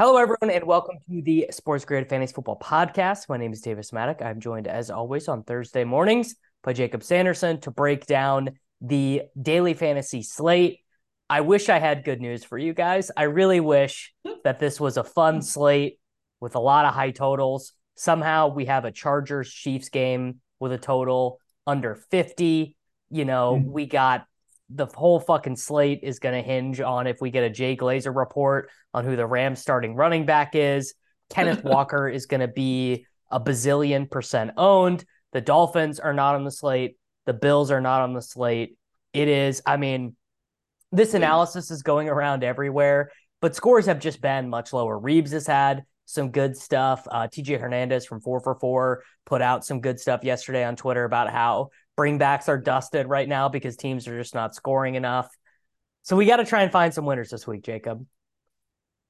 Hello, everyone, and welcome to the Sports Grid Fantasy Football Podcast. My name is Davis Mattek. I'm joined, as always, on Thursday mornings by Jakob Sanderson to break down the daily fantasy slate. I wish I had good news for you guys. I really wish that this was a fun slate with a lot of high totals. Somehow we have a Chargers Chiefs game with a total under 50. You know, mm-hmm. we got the whole fucking slate is going to hinge on if we get a Jay Glazer report on who the Rams starting running back is. Kenneth Walker is going to be a bazillion percent owned. The Dolphins are not on the slate. The Bills are not on the slate. It is, I mean, this analysis is going around everywhere, but scores have just been much lower. Reeves has had some good stuff. Uh, TJ Hernandez from 4 for 4 put out some good stuff yesterday on Twitter about how bringbacks are dusted right now because teams are just not scoring enough. So we got to try and find some winners this week, Jakob.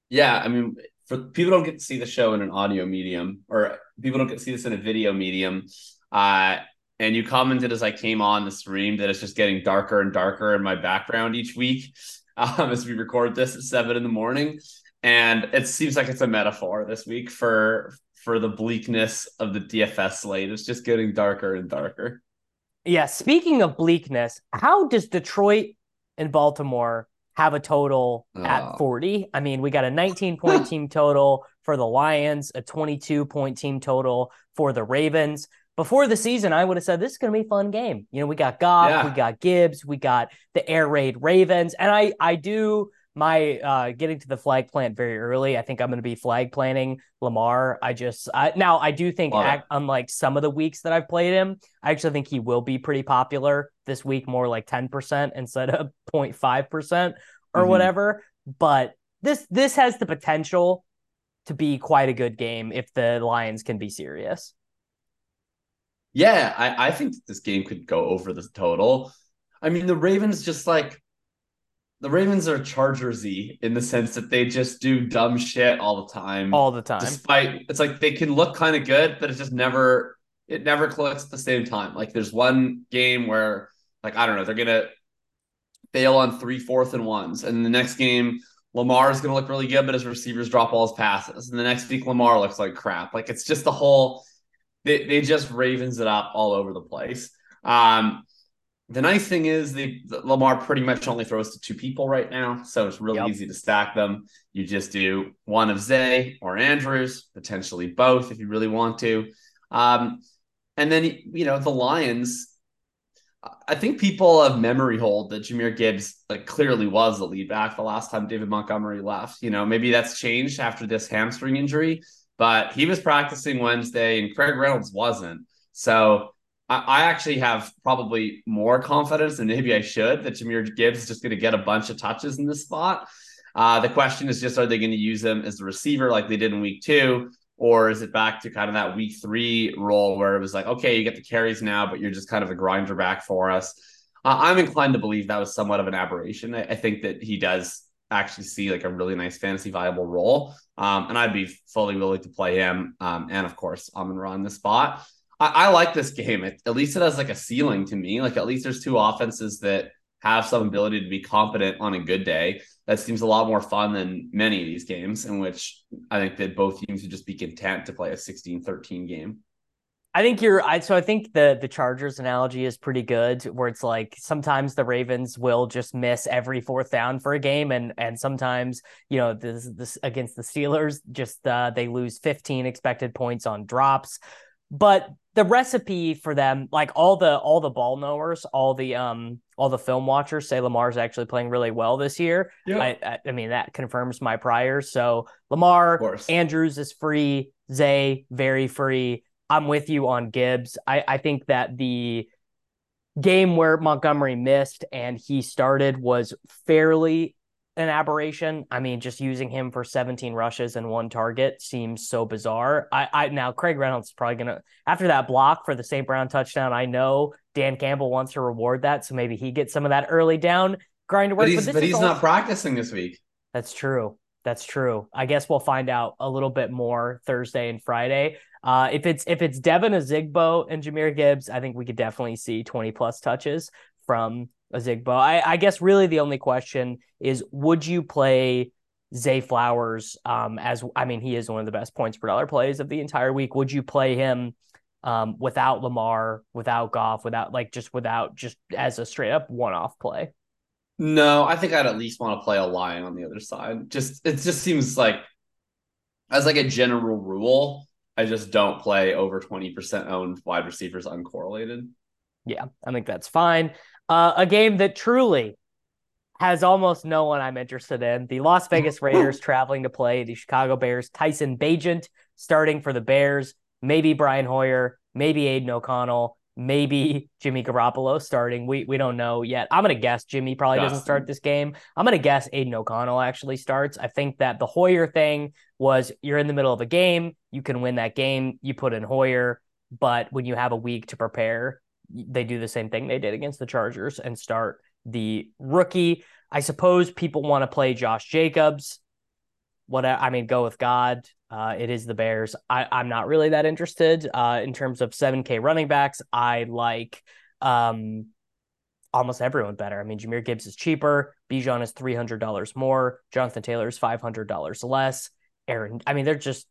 Yeah, I mean, for people don't get to see the show in an audio medium, or people don't get to see this in a video medium. Uh, and you commented as I came on the stream that it's just getting darker and darker in my background each week um, as we record this at seven in the morning. And it seems like it's a metaphor this week for for the bleakness of the DFS slate. It's just getting darker and darker. Yeah. Speaking of bleakness, how does Detroit and Baltimore have a total oh. at 40? I mean, we got a 19 point team total for the Lions, a 22 point team total for the Ravens. Before the season, I would have said this is going to be a fun game. You know, we got Goff, yeah. we got Gibbs, we got the air raid Ravens, and I I do my uh, getting to the flag plant very early. I think I'm going to be flag planting Lamar. I just I, now I do think act, unlike some of the weeks that I've played him, I actually think he will be pretty popular this week, more like 10% instead of 0.5% or mm-hmm. whatever. But this this has the potential to be quite a good game if the Lions can be serious. Yeah, I, I think this game could go over the total. I mean, the Ravens just like the Ravens are Chargersy in the sense that they just do dumb shit all the time. All the time. Despite it's like they can look kind of good, but it just never it never clicks at the same time. Like there's one game where like I don't know, they're gonna fail on three fourth and ones. And the next game, Lamar is gonna look really good, but his receivers drop all his passes. And the next week Lamar looks like crap. Like it's just the whole they, they just ravens it up all over the place. Um the nice thing is the Lamar pretty much only throws to two people right now, so it's really yep. easy to stack them. You just do one of Zay or Andrews, potentially both if you really want to. Um, and then you know the Lions. I think people have memory hold that Jahmyr Gibbs like clearly was the lead back the last time David Montgomery left. You know maybe that's changed after this hamstring injury, but he was practicing Wednesday and Craig Reynolds wasn't. So I, actually have probably more confidence than maybe I should that Jahmyr Gibbs is just going to get a bunch of touches in this spot. Uh, the question is just are they going to use him as a receiver like they did in week two? Or is it back to kind of that week three role where it was like, okay, you get the carries now, but you're just kind of a grinder back for us? Uh, I'm inclined to believe that was somewhat of an aberration. I, I, think that he does actually see like a really nice fantasy viable role. Um, and I'd be fully willing to play him. Um, and of course, Amon Ra in the spot. I, I like this game. It, at least it has like a ceiling to me. Like at least there's two offenses that have some ability to be competent on a good day. That seems a lot more fun than many of these games in which I think that both teams would just be content to play a 16-13 game. I think you're I so I think the the Chargers analogy is pretty good where it's like sometimes the Ravens will just miss every fourth down for a game and and sometimes you know this this against the Steelers just uh, they lose 15 expected points on drops but the recipe for them, like all the all the ball knowers, all the um all the film watchers say Lamar's actually playing really well this year. Yeah. I, I, I mean that confirms my priors. So Lamar Andrews is free, Zay very free. I'm with you on Gibbs. I, I think that the game where Montgomery missed and he started was fairly an aberration. I mean, just using him for 17 rushes and one target seems so bizarre. I, I now Craig Reynolds is probably gonna after that block for the St. Brown touchdown. I know Dan Campbell wants to reward that, so maybe he gets some of that early down grind work. But he's, but, but he's not practicing this week. That's true. That's true. I guess we'll find out a little bit more Thursday and Friday. Uh, if it's if it's Devin Ozigbo and Jahmyr Gibbs, I think we could definitely see 20 plus touches from Ozigbo. I, I guess really the only question is would you play Zay Flowers, um, as I mean, he is one of the best points per dollar plays of the entire week. Would you play him um, without Lamar, without Goff, without like just without just as a straight up one off play? No, I think I'd at least want to play a line on the other side. Just it just seems like as like a general rule, I just don't play over 20% owned wide receivers uncorrelated. Yeah, I think that's fine. Uh, a game that truly has almost no one I'm interested in. The Las Vegas Raiders traveling to play the Chicago Bears. Tyson Bagent starting for the Bears. Maybe Brian Hoyer. Maybe Aidan O'Connell maybe Jimmy Garoppolo starting. We we don't know yet. I'm gonna guess Jimmy probably doesn't start this game. I'm gonna guess Aidan O'Connell actually starts. I think that the Hoyer thing was you're in the middle of a game, you can win that game, you put in Hoyer, but when you have a week to prepare, they do the same thing they did against the Chargers and start the rookie. I suppose people want to play Josh Jacobs. What I mean, go with God. Uh, it is the Bears. I, I'm not really that interested uh, in terms of 7K running backs. I like um, almost everyone better. I mean, Jahmyr Gibbs is cheaper. Bijan is $300 more. Jonathan Taylor is $500 less. Aaron, I mean, they're just,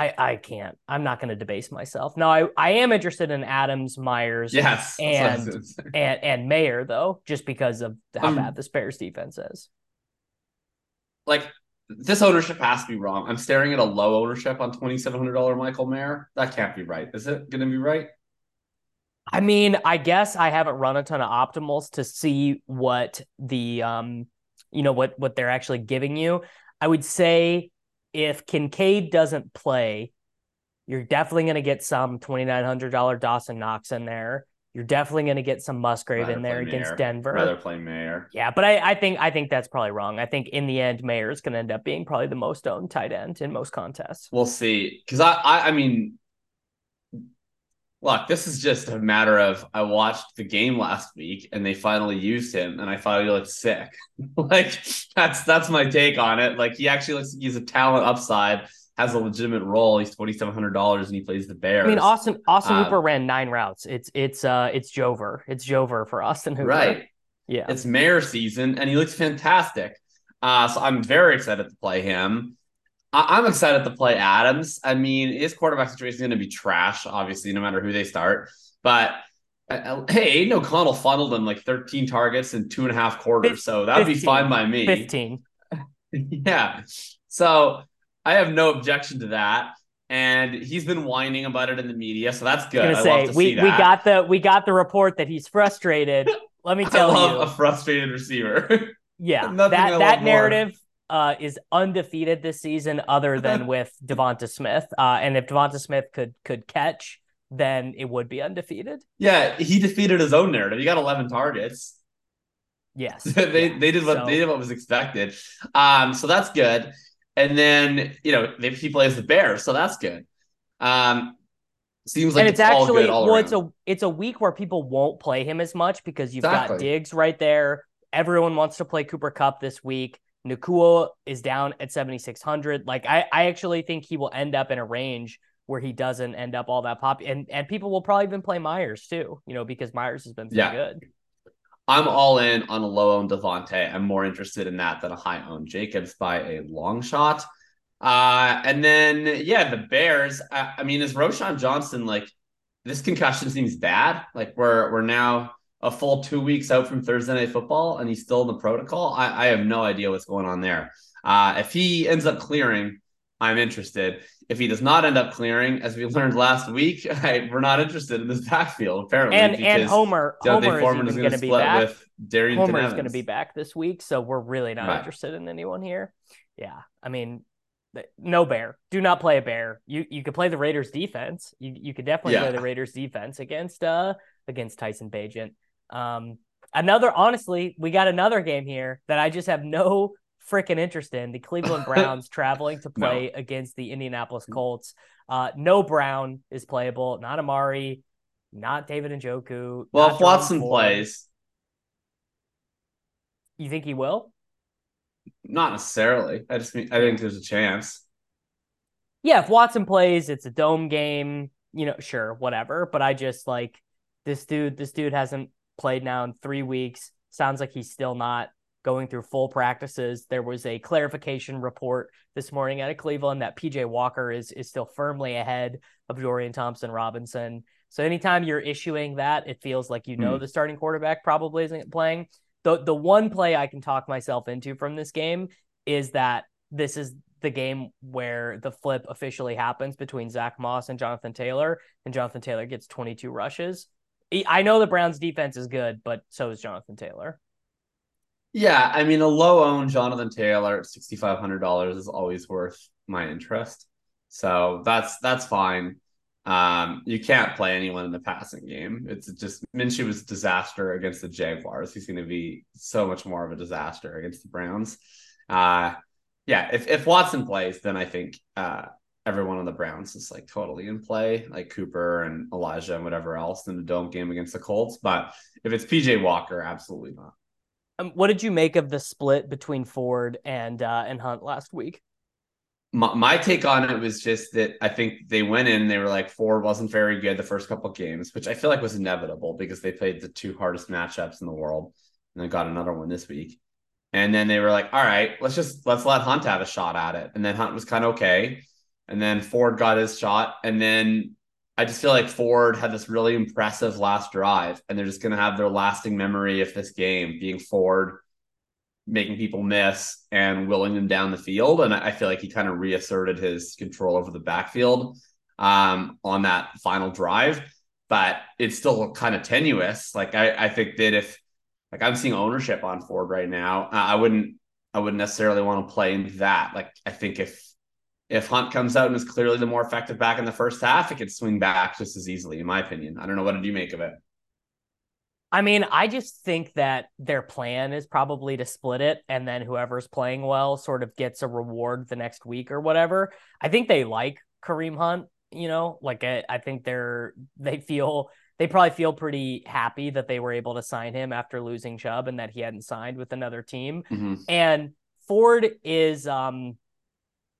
I, I can't. I'm not going to debase myself. Now I, I am interested in Adams, Meyers, yes, and, and and Mayer though, just because of how um, bad the Bears defense is. Like this ownership has to be wrong. I'm staring at a low ownership on $2,700 Michael Mayer. That can't be right. Is it going to be right? I mean, I guess I haven't run a ton of optimals to see what the um, you know, what what they're actually giving you. I would say if Kincaid doesn't play, you're definitely going to get some $2,900 Dawson Knox in there. You're definitely going to get some Musgrave rather in there against Mayer. Denver. Rather play Mayer. Yeah, but I, I think I think that's probably wrong. I think in the end, Mayer is going to end up being probably the most owned tight end in most contests. We'll see. Because I, I, I mean, look, this is just a matter of I watched the game last week and they finally used him, and I thought he looked sick. like that's that's my take on it. Like he actually looks he's a talent upside has a legitimate role. He's twenty seven hundred dollars and he plays the Bears. I mean, Austin Austin um, Hooper ran nine routes. It's it's uh it's Jover. It's Jover for Austin Hooper. Right. Yeah. It's Mayer season and he looks fantastic. Uh, so I'm very excited to play him. I- am excited to play Adams. I mean, his quarterback situation is going to be trash, obviously, no matter who they start. But uh, uh hey, Aidan O'Connell funneled him like 13 targets in two and a half quarters, so that'd 15, be fine by me. 15. yeah. So I have no objection to that. And he's been whining about it in the media, so that's good. I, say, we, we got the we got the report that he's frustrated. Let me tell I you, a frustrated receiver. Yeah, that that narrative uh, is undefeated this season, other than with Devonta Smith. Uh, and if Devonta Smith could could catch, then it would be undefeated. Yeah, he defeated his own narrative. He got 11 targets. Yes, they yeah. they did what so, they did what was expected. Um, so that's good. And then you know they, he plays the Bears, so that's good. Um, seems like and it's, it's actually well, around. it's a it's a week where people won't play him as much because you've exactly. got Diggs right there. Everyone wants to play Cooper Kupp this week. Nacua is down at 7600. Like I, I actually think he will end up in a range where he doesn't end up all that pop and and people will probably even play Meyers too, you know, because Meyers has been so yeah. good. I'm all in on a low owned Davante. I'm more interested in that than a high owned Jacobs by a long shot. Uh, and then yeah, the Bears. I, I, mean, is Roschon Johnson like this concussion seems bad? Like we're we're now a full two weeks out from Thursday night football, and he's still in the protocol. I, I have no idea what's going on there. Uh, if he ends up clearing, I'm interested. If he does not end up clearing, as we learned last week, I, we're not interested in this backfield apparently. And and Homer Homer Foreman is going to be back. With Darian Homer is going to be back this week, so we're really not right. interested in anyone here. Yeah, I mean, no bear. Do not play a bear. You you could play the Raiders defense. You you could definitely yeah. play the Raiders defense against uh against Tyson Bagent. Um, another honestly, we got another game here that I just have no freaking interest in. The Cleveland Browns traveling to play no. against the Indianapolis Colts. Uh, no Brown is playable. Not Amari. Not David Njoku. Well, if Watson Ford. plays, you think he will? Not necessarily. I just mean I think there's a chance. Yeah, if Watson plays, it's a dome game. You know, sure, whatever. But I just like this dude. This dude hasn't played now in three weeks. Sounds like he's still not going through full practices. There was a clarification report this morning out of Cleveland that PJ Walker is is still firmly ahead of Dorian Thompson Robinson. So anytime you're issuing that, it feels like you know mm. the starting quarterback probably isn't playing. The the one play I can talk myself into from this game is that this is the game where the flip officially happens between Zach Moss and Jonathan Taylor, and Jonathan Taylor gets 22 rushes. I know the Browns defense is good, but so is Jonathan Taylor. Yeah, I mean, a low owned Jonathan Taylor at sixty five hundred dollars is always worth my interest. So that's that's fine. Um, you can't play anyone in the passing game. It's just Minshew was a disaster against the Jaguars. He's going to be so much more of a disaster against the Browns. Uh, yeah, if if Watson plays, then I think uh, everyone on the Browns is like totally in play, like Cooper and Elijah and whatever else in the dome game against the Colts. But if it's PJ Walker, absolutely not. Um, what did you make of the split between Ford and uh, and Hunt last week? My, my, take on it was just that I think they went in they were like Ford wasn't very good the first couple games, which I feel like was inevitable because they played the two hardest matchups in the world and then got another one this week. And then they were like, all right, let's just let's let Hunt have a shot at it. And then Hunt was kind of okay. And then Ford got his shot. And then I just feel like Ford had this really impressive last drive, and they're just going to have their lasting memory of this game being Ford making people miss and willing them down the field. And I feel like he kind of reasserted his control over the backfield um, on that final drive, but it's still kind of tenuous. Like I, I think that if like I'm seeing ownership on Ford right now, I wouldn't I wouldn't necessarily want to play into that. Like I think if if Hunt comes out and is clearly the more effective back in the first half, it could swing back just as easily, in my opinion. I don't know. What did you make of it? I mean, I just think that their plan is probably to split it and then whoever's playing well sort of gets a reward the next week or whatever. I think they like Kareem Hunt, you know, like I, I think they're, they feel, they probably feel pretty happy that they were able to sign him after losing Chubb and that he hadn't signed with another team. Mm-hmm. And Ford is, um,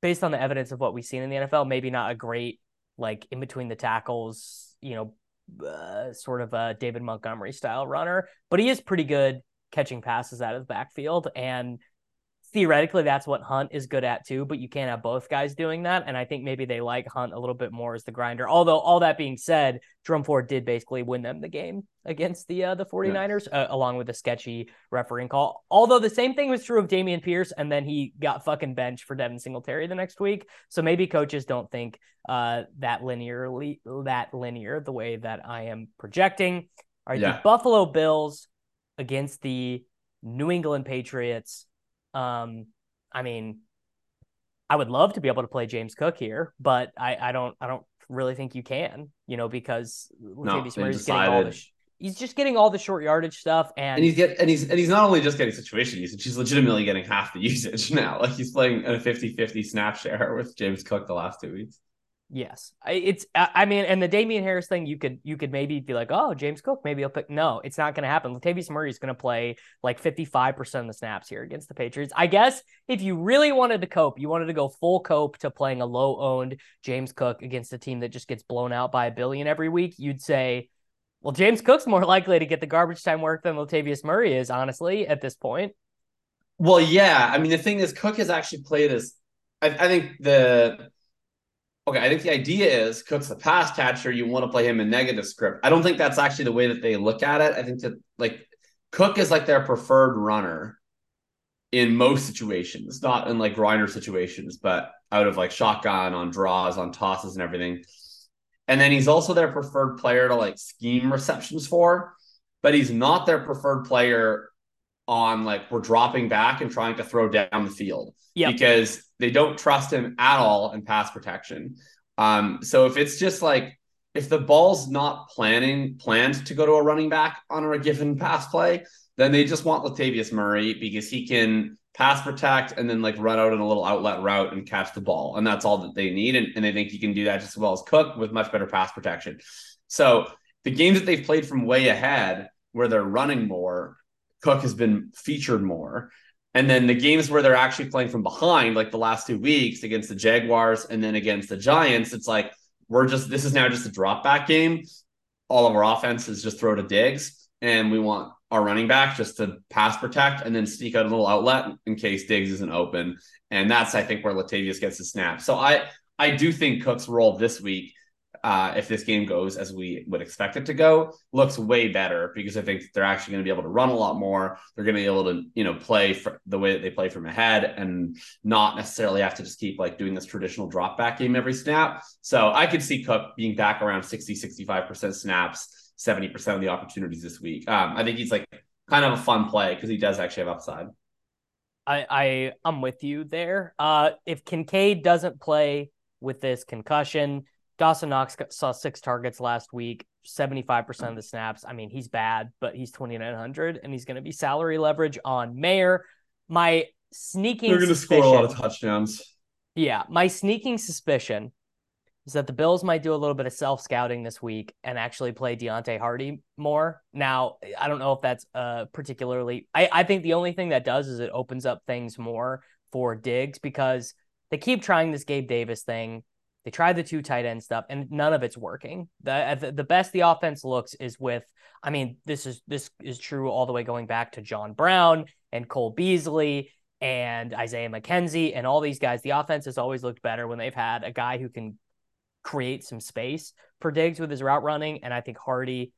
based on the evidence of what we've seen in the NFL, maybe not a great like in between the tackles, you know, uh, sort of a David Montgomery style runner, but he is pretty good catching passes out of the backfield. And theoretically that's what Hunt is good at too, but you can't have both guys doing that. And I think maybe they like Hunt a little bit more as the grinder. Although all that being said, Jerome Ford did basically win them the game against the uh, the 49ers, yeah. uh, along with a sketchy refereeing call. Although the same thing was true of Dameon Pierce, and then he got fucking benched for Devin Singletary the next week. So maybe coaches don't think uh, that linearly that linear the way that I am projecting. All right, yeah. the Buffalo Bills against the New England Patriots. Um, I mean, I would love to be able to play James Cook here, but I, I don't I don't really think you can, you know, because Latavius no, Murray's getting all the sh- he's just getting all the short yardage stuff and, and he's get and he's and he's not only just getting situation usage, he's legitimately getting half the usage now. Like he's playing a 50-50 snap share with James Cook the last two weeks. Yes, it's. I mean, and the Damien Harris thing, you could you could maybe be like, oh, James Cook, maybe he'll pick. No, it's not going to happen. Latavius Murray is going to play like fifty five percent of the snaps here against the Patriots. I guess if you really wanted to cope, you wanted to go full cope to playing a low owned James Cook against a team that just gets blown out by a billion every week. You'd say, well, James Cook's more likely to get the garbage time work than Latavius Murray is, honestly, at this point. Well, yeah. I mean, the thing is, Cook has actually played as. I, I think the okay, I think the idea is Cook's the pass catcher. You want to play him in negative script. I don't think that's actually the way that they look at it. I think that like Cook is like their preferred runner in most situations, not in like grinder situations, but out of like shotgun on draws, on tosses and everything. And then he's also their preferred player to like scheme receptions for, but he's not their preferred player on like we're dropping back and trying to throw down the field yep. because they don't trust him at all in pass protection. Um, so if it's just like if the ball's not planning planned to go to a running back on a given pass play, then they just want Latavius Murray because he can pass protect and then like run out in a little outlet route and catch the ball. And that's all that they need. And, and they think he can do that just as well as Cook with much better pass protection. So the games that they've played from way ahead where they're running more, Cook has been featured more. And then the games where they're actually playing from behind, like the last two weeks against the Jaguars and then against the Giants, it's like we're just this is now just a drop back game. All of our offense is just throw to Diggs, and we want our running back just to pass protect and then sneak out a little outlet in case Diggs isn't open. And that's I think where Latavius gets the snap. So I I do think Cook's role this week uh, if this game goes as we would expect it to go, looks way better because I think they're actually going to be able to run a lot more. They're going to be able to, you know, play the way that they play from ahead and not necessarily have to just keep like doing this traditional drop back game every snap. So I could see Cook being back around 60, 65% snaps, 70% of the opportunities this week. Um, I think he's like kind of a fun play because he does actually have upside. I, I I'm with you there. Uh, if Kincaid doesn't play with this concussion, Dawson Knox saw six targets last week, 75% of the snaps. I mean, he's bad, but he's 2,900 and he's going to be salary leverage on Mayer. My sneaking They're going to score a lot of touchdowns. Yeah. My sneaking suspicion is that the Bills might do a little bit of self scouting this week and actually play Deonte Harty more. Now, I don't know if that's uh, particularly, I, I think the only thing that does is it opens up things more for Diggs because they keep trying this Gabe Davis thing they tried the two tight end stuff, and none of it's working. Uh, the, the best the offense looks is with. I mean, this is this is true all the way going back to John Brown and Cole Beasley and Isaiah McKenzie and all these guys. The offense has always looked better when they've had a guy who can create some space for Diggs with his route running. And I think Harty.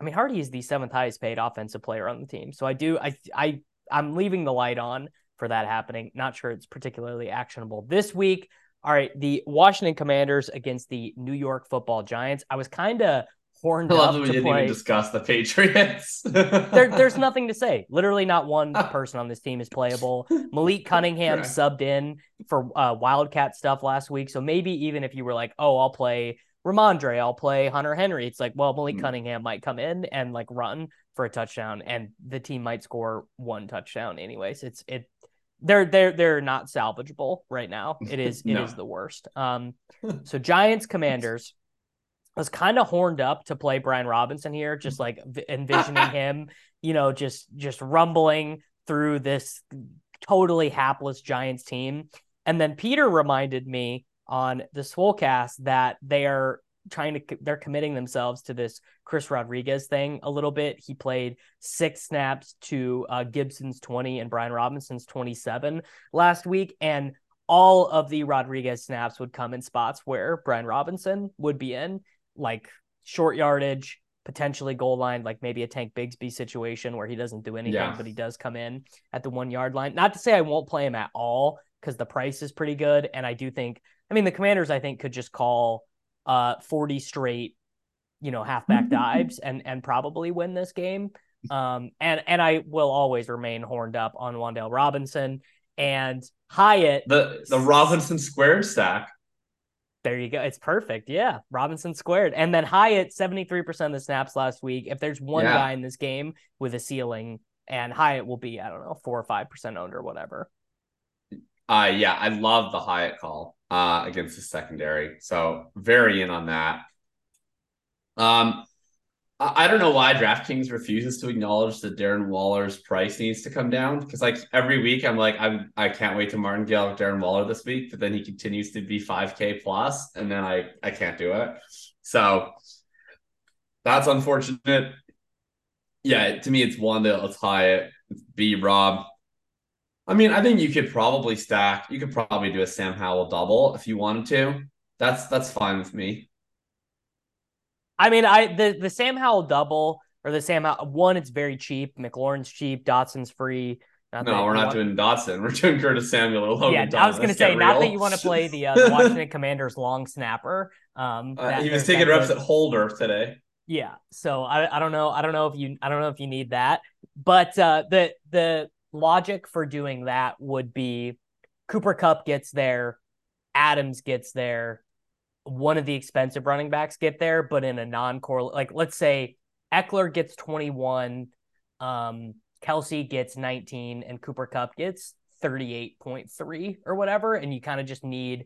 I mean, Harty is the seventh highest paid offensive player on the team. So I do, I, I, I'm leaving the light on for that happening. Not sure it's particularly actionable this week. All right, the Washington Commanders against the New York Football Giants. I was kind of horned I love up we to didn't play. even discuss the Patriots. there, there's nothing to say. Literally, not one person on this team is playable. Malik Cunningham subbed in for uh, Wildcat stuff last week, so maybe even if you were like, "Oh, I'll play Rhamondre, I'll play Hunter Henry," it's like, well, Malik Mm. Cunningham might come in and like run for a touchdown, and the team might score one touchdown anyways. It's it. They're they're they're not salvageable right now. It is it is No. the worst. Um, so Giants Commanders. I was kind of horned up to play Brian Robinson here, just like envisioning him, you know, just just rumbling through this totally hapless Giants team. And then Peter reminded me on the Swolecast that they are trying to they're committing themselves to this Chris Rodriguez thing a little bit. He played six snaps to uh, Gibson's 20 and Brian Robinson's 27 last week and all of the Rodriguez snaps would come in spots where Brian Robinson would be in, like short yardage, potentially goal line, like maybe a Tank Bigsby situation where he doesn't do anything, Yeah. but he does come in at the one yard line. Not to say I won't play him at all because the price is pretty good. And I do think, I mean, the commanders, I think, could just call uh 40 straight, you know, halfback dives and and probably win this game. Um and and I will always remain horned up on Wandale Robinson and Hyatt. the the Robinson squared stack. There you go. It's perfect. Yeah. Robinson squared. And then Hyatt, 73% of the snaps last week. If there's one Yeah. guy in this game with a ceiling, and Hyatt will be, I don't know, four or five percent owned or whatever. Uh yeah, I love the Hyatt call uh against the secondary. So very in on that. Um I I don't know why DraftKings refuses to acknowledge that Darren Waller's price needs to come down because like every week I'm like I'm I can't wait to martingale Darren Waller this week, but then he continues to be 5k plus and then I I can't do it. So that's unfortunate. Yeah, to me it's one that let's Hyatt, it's B Rob. I mean, I think you could probably stack. You could probably do a Sam Howell double if you wanted to. That's that's fine with me. I mean, I the the Sam Howell double or the Sam Howell one, it's very cheap. McLaurin's cheap. Dotson's free. Not No, we're not doing Dotson. We're doing Curtis Samuel or Logan Yeah, I was going to say, not that you want to play the, uh, the Washington Commanders long snapper. Um, Uh, that- he was taking reps at holder today. Yeah. So I, I don't know. I don't know if you I don't know if you need that. But uh the the logic for doing that would be Cooper Kupp gets there, Adams gets there, one of the expensive running backs get there, but in a non-core like let's say Ekeler gets 21, um Kelce gets 19 and Cooper Kupp gets 38.3 or whatever and you kind of just need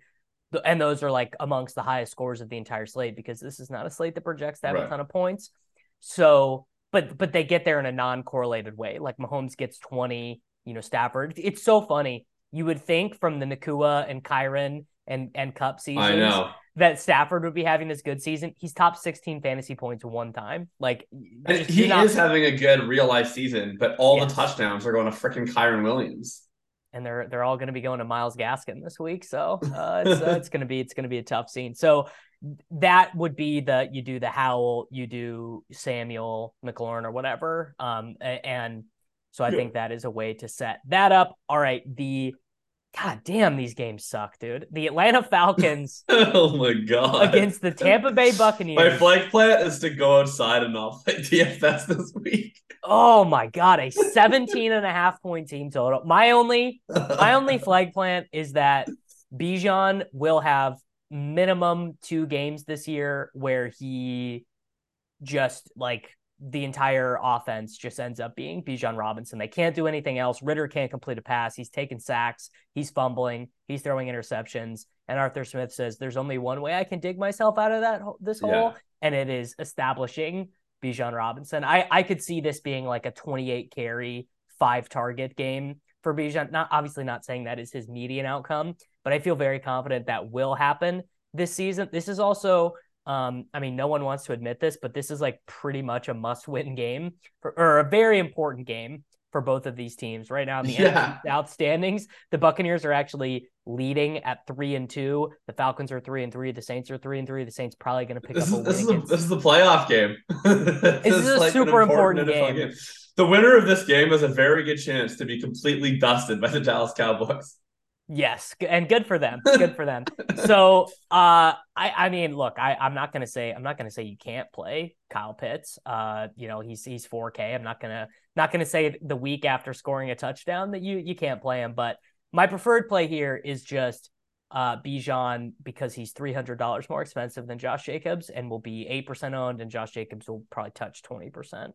and those are like amongst the highest scores of the entire slate because this is not a slate that projects to have a ton of points. So, but but they get there in a non-correlated way. Like Mahomes gets 20, you know, Stafford. It's so funny. You would think from the Nacua and Kyren and and Kupp seasons I know. that Stafford would be having this good season. He's top 16 fantasy points one time. Like he not... is having a good real life season, but all yes. the touchdowns are going to freaking Kyren Williams. And they're they're all going to be going to Myles Gaskin this week, so uh, it's uh, it's going to be it's going to be a tough scene. So that would be the you do the Howell, you do Samuel McLaurin or whatever, um, and so I yeah. think that is a way to set that up. All right, the God damn, these games suck, dude. The Atlanta Falcons. oh my god. Against the Tampa Bay Buccaneers. My flag plan is to go outside and not play DFS this week. Oh my god, a 17 and a half point team total. My only my only flag plant is that Bijan will have minimum two games this year where he just like the entire offense just ends up being Bijan Robinson. They can't do anything else. Ridder can't complete a pass. He's taking sacks. He's fumbling. He's throwing interceptions. And Arthur Smith says, "There's only one way I can dig myself out of that this hole, yeah. and it is establishing Bijan Robinson." I I could see this being like a 28 carry, five target game for Bijan. Not obviously not saying that is his median outcome, but I feel very confident that will happen this season. This is also um, I mean, no one wants to admit this, but this is like pretty much a must-win game for, or a very important game for both of these teams right now in the yeah. outstandings. The Buccaneers are actually leading at three and two. The Falcons are three and three. The Saints are three and three. The Saints probably going to pick this up. Is, this, is a, this is the playoff game. this, this, is a like super important, important game. game. The winner of this game has a very good chance to be completely dusted by the Dallas Cowboys. Yes, and good for them. Good for them. so, uh, I, I mean, look, I, I'm not gonna say I'm not gonna say you can't play Kyle Pitts. Uh, you know, he's he's 4K. I'm not gonna not gonna say the week after scoring a touchdown that you you can't play him. But my preferred play here is just uh Bijan because he's three hundred dollars more expensive than Josh Jacobs and will be eight percent owned, and Josh Jacobs will probably touch twenty percent.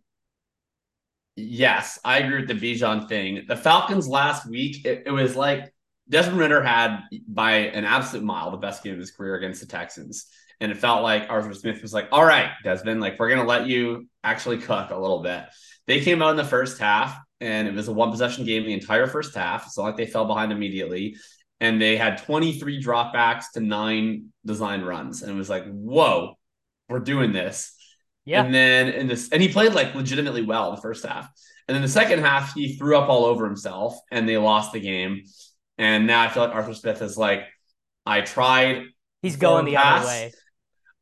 Yes, I agree with the Bijan thing. The Falcons last week, it, it was like Desmond Ridder had by an absolute mile the best game of his career against the Texans. And it felt like Arthur Smith was like, all right, Desmond, like we're gonna let you actually cook a little bit. They came out in the first half and it was a one possession game the entire first half. So like they fell behind immediately. And they had 23 dropbacks to nine design runs. And it was like, whoa, we're doing this. Yeah. And then in this, and he played like legitimately well the first half. And then the second half, he threw up all over himself and they lost the game. And now I feel like Arthur Smith is like, I tried. He's going the pass. other way.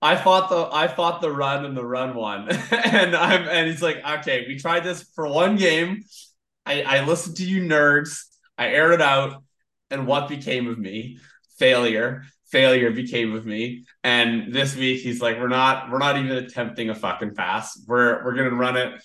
I fought the I fought the run and the run one, and I'm and he's like, okay, we tried this for one game. I, I listened to you nerds. I aired it out, and what became of me? Failure. Failure became of me. And this week he's like, we're not we're not even attempting a fucking pass. We're we're gonna run it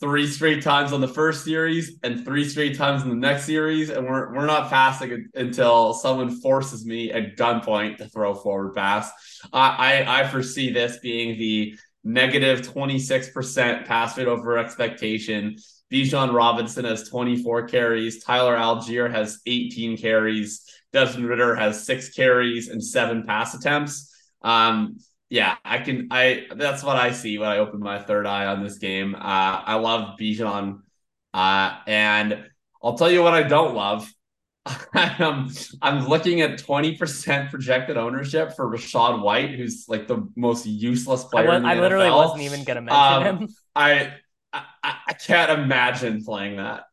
three straight times on the first series and three straight times in the next series, and we're we're not passing until someone forces me at gunpoint to throw forward pass. I I, I foresee this being the negative 26% pass rate over expectation. Bijan Robinson has 24 carries. Tyler Allgeier has 18 carries. Desmond Ridder has six carries and seven pass attempts. Um, yeah, I can. I that's what I see when I open my third eye on this game. Uh, I love Bijan, uh, and I'll tell you what I don't love. I'm I'm looking at 20% projected ownership for Rachaad White, who's like the most useless player. I, I literally wasn't even gonna mention um, him. I, I I can't imagine playing that.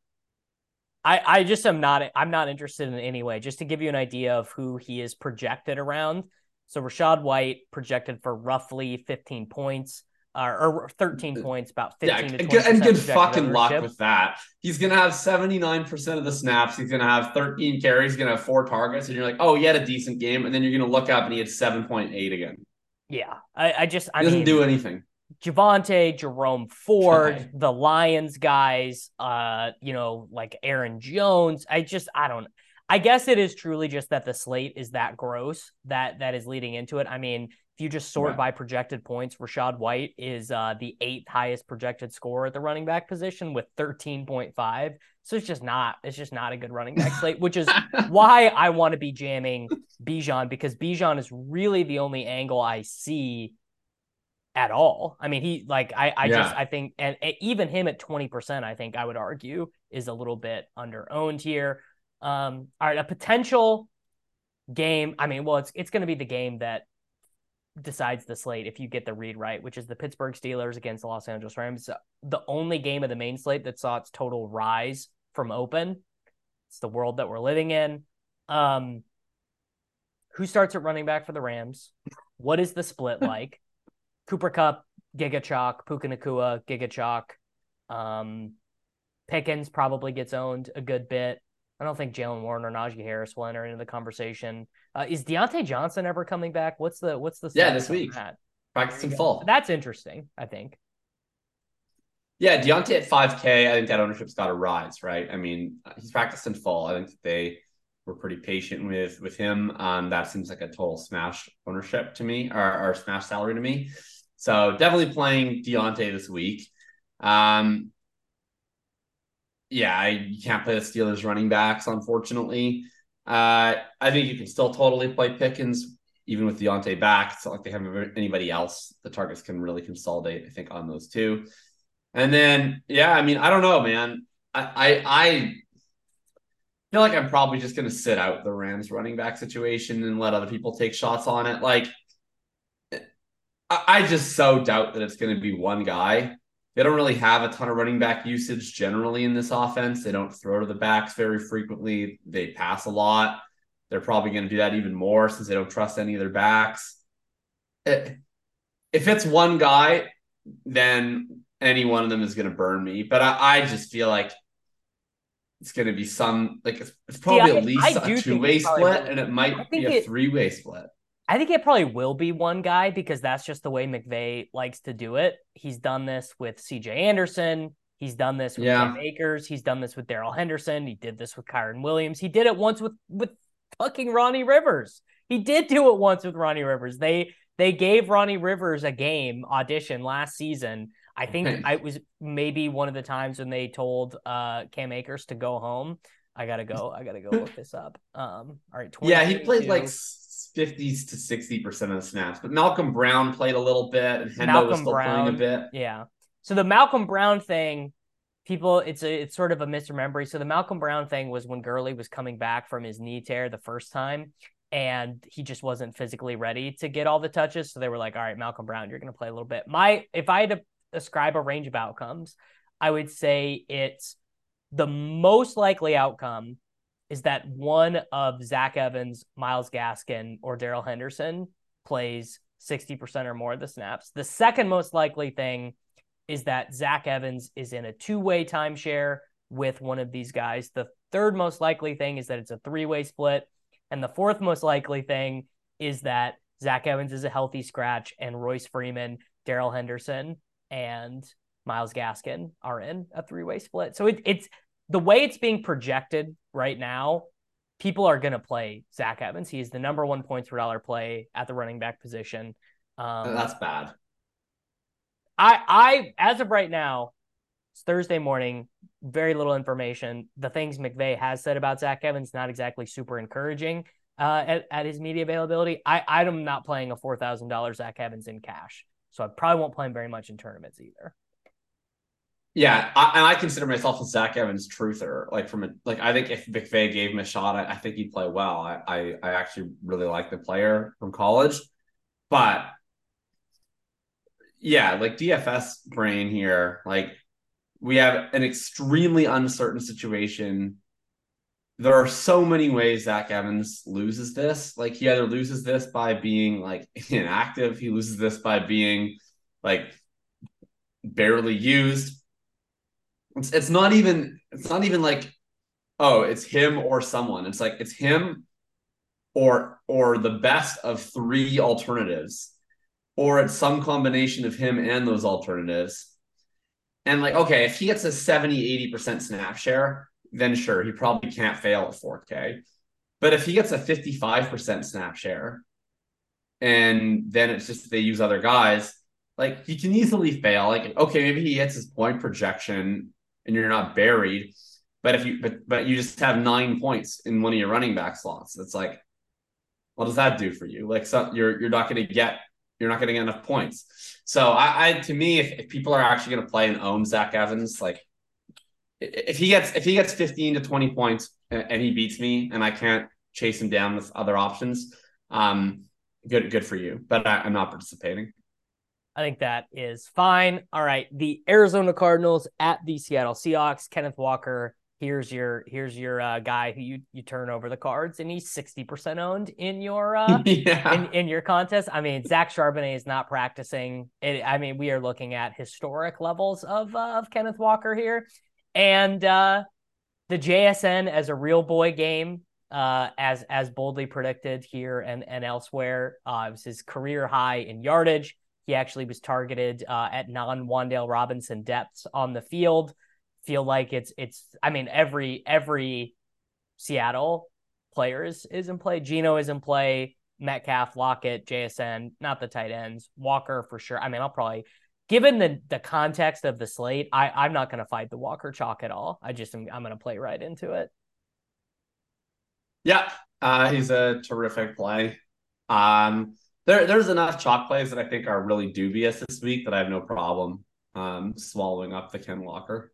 I, I just am not I'm not interested in any way. Just to give you an idea of who he is projected around. So Rachaad White projected for roughly 15 points. Uh, or 13 points, about 15 yeah, to 20 and good fucking ownership. luck with that. He's gonna have 79% of the snaps. He's gonna have 13 carries. He's gonna have four targets, and you're like, oh, he had a decent game, and then you're gonna look up and he had 7.8 again. Yeah, I, I just I he doesn't mean, do anything. Javonte, Jerome Ford, the Lions guys, uh, you know, like Aaron Jones. I just I don't I guess it is truly just that the slate is that gross that that is leading into it. I mean, if you just sort by projected points, Rachaad White is uh, the eighth highest projected score at the running back position with 13.5. So it's just not it's just not a good running back slate, which is why I want to be jamming Bijan because Bijan is really the only angle I see at all. I mean, he like I I yeah. just I think and, and even him at 20%, I think I would argue is a little bit under owned here. Um, all right, a potential game. I mean, well, it's it's going to be the game that decides the slate if you get the read right, which is the Pittsburgh Steelers against the Los Angeles Rams. The only game of the main slate that saw its total rise from open. It's the world that we're living in. Um, who starts at running back for the Rams? What is the split like? Cooper Kupp, Giga Chalk, Puka Nacua, Giga Chalk. Um, Pickens probably gets owned a good bit. I don't think Jaylen Warren or Najee Harris will enter into the conversation. Uh, is Diontae Johnson ever coming back? What's the what's the yeah this week practice in fall? That's interesting. I think. Yeah, Diontae at 5K. I think that ownership's got to rise, right? I mean, he's practiced in fall. I think they were pretty patient with with him. Um, that seems like a total smash ownership to me, or, or smash salary to me. So definitely playing Diontae this week. Um, yeah, I, you can't play the Steelers running backs, unfortunately. Uh, I think you can still totally play Pickens, even with Diontae back. It's not like they have anybody else. The targets can really consolidate, I think, on those two. And then, yeah, I mean, I don't know, man. I I, I feel like I'm probably just going to sit out the Rams running back situation and let other people take shots on it. Like, I, I just so doubt that it's going to be one guy. They don't really have a ton of running back usage generally in this offense. They don't throw to the backs very frequently. They pass a lot. They're probably going to do that even more since they don't trust any of their backs. It, if it's one guy, then any one of them is going to burn me. But I, I just feel like it's going to be some like it's, it's probably I, at least a two way split, and it might be a three way split. I think it probably will be one guy because that's just the way McVay likes to do it. He's done this with CJ Anderson. He's done this with yeah. Cam Akers. He's done this with Darrell Henderson. He did this with Kyren Williams. He did it once with with fucking Ronnie Rivers. He did do it once with Ronnie Rivers. They they gave Ronnie Rivers a game audition last season I think I was maybe one of the times when they told uh, Cam Akers to go home. I gotta go. I gotta go look this up. Um, all right. Yeah, he played like fifties to sixty percent of the snaps, but Malcolm Brown played a little bit, and Hendo Malcolm was still Brown, playing a bit. Yeah. So the Malcolm Brown thing, people, it's a it's sort of a misremembering. So the Malcolm Brown thing was when Gurley was coming back from his knee tear the first time, and he just wasn't physically ready to get all the touches. So they were like, "All right, Malcolm Brown, you're going to play a little bit." My if I had to ascribe a range of outcomes, I would say it's the most likely outcome is that one of Zach Evans, Myles Gaskin, or Darrell Henderson plays 60% or more of the snaps. The second most likely thing is that Zach Evans is in a two way timeshare with one of these guys. The third most likely thing is that it's a three way split. And the fourth most likely thing is that Zach Evans is a healthy scratch and Royce Freeman, Darrell Henderson, and Myles Gaskin are in a three way split. So it, it's the way it's being projected right now. People are going to play Zach Evans. He is the number one points per dollar play at the running back position. Um, That's bad. I, I, as of right now, it's Thursday morning. Very little information. The things McVay has said about Zach Evans not exactly super encouraging uh, at, at his media availability. I, I'm not playing a four thousand dollars Zach Evans in cash. So I probably won't play him very much in tournaments either. Yeah, I, I consider myself a Zach Evans truther. Like from a like, I think if McVay gave him a shot, I, I think he'd play well. I, I I actually really like the player from college, but yeah, like DFS brain here, like we have an extremely uncertain situation. There are so many ways Zach Evans loses this. Like he either loses this by being like inactive, he loses this by being like barely used it's, it's not even it's not even like oh it's him or someone. It's like it's him or or the best of three alternatives or it's some combination of him and those alternatives. And like okay if he gets a 70 80% snap share then sure he probably can't fail at 4k but if he gets a 55% snap share and then it's just they use other guys like he can easily fail. Like okay maybe he hits his point projection and you're not buried. But if you but but you just have nine points in one of your running back slots, it's like, what does that do for you? Like, so you're you're not to get you're not to get enough points. So I, I to me, if, if people are actually to play and own Zach Evans, like if he gets if he gets 15 to 20 points and, and he beats me and I can't chase him down with other options, um, good good for you, but I, I'm not participating. I think that is fine. All right, the Arizona Cardinals at the Seattle Seahawks. Kenneth Walker here's your here's your uh, guy who you you turn over the cards and he's 60% owned in your uh yeah. in, in your contest i mean zach charbonnet is not practicing it, i mean we are looking at historic levels of uh, of kenneth walker here and uh the jsn as a real boy game uh as as boldly predicted here and and elsewhere uh it was his career high in yardage he actually was targeted uh, at non Wan'Dale Robinson depths on the field feel like it's it's I mean every every Seattle player is, is in play. Geno is in play. Metcalf, Lockett, JSN, not the tight ends. Walker for sure. I mean, I'll probably given the the context of the slate, I I'm not going to fight the Walker chalk at all. I just am I'm going to play right into it. Yeah, uh, he's a terrific play. Um, there there's enough chalk plays that I think are really dubious this week that I have no problem um swallowing up the Ken Walker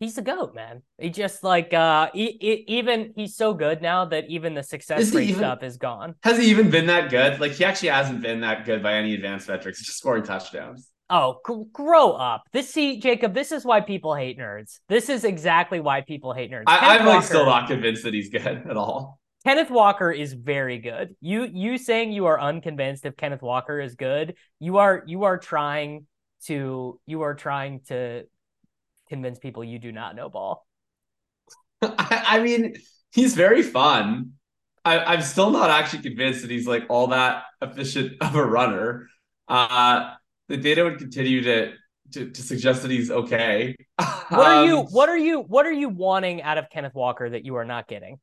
he's a goat, man. He just like uh he, he, even he's so good now that even the success rate even, stuff is gone. Has he even been that good? Like he actually hasn't been that good by any advanced metrics. just scoring touchdowns. Oh, g- grow up. This see, Jakob. This is why people hate nerds. This is exactly why people hate nerds. I, am like still not convinced that he's good at all. Kenneth Walker is very good. You you saying you are unconvinced if Kenneth Walker is good. You are you are trying to you are trying to convince people you do not know ball? I, I mean, he's very fun. I, am still not actually convinced that he's like all that efficient of a runner. Uh, the data would continue to, to to, suggest that he's okay. What are you? Um, what are you? What are you wanting out of Kenneth Walker that you are not getting?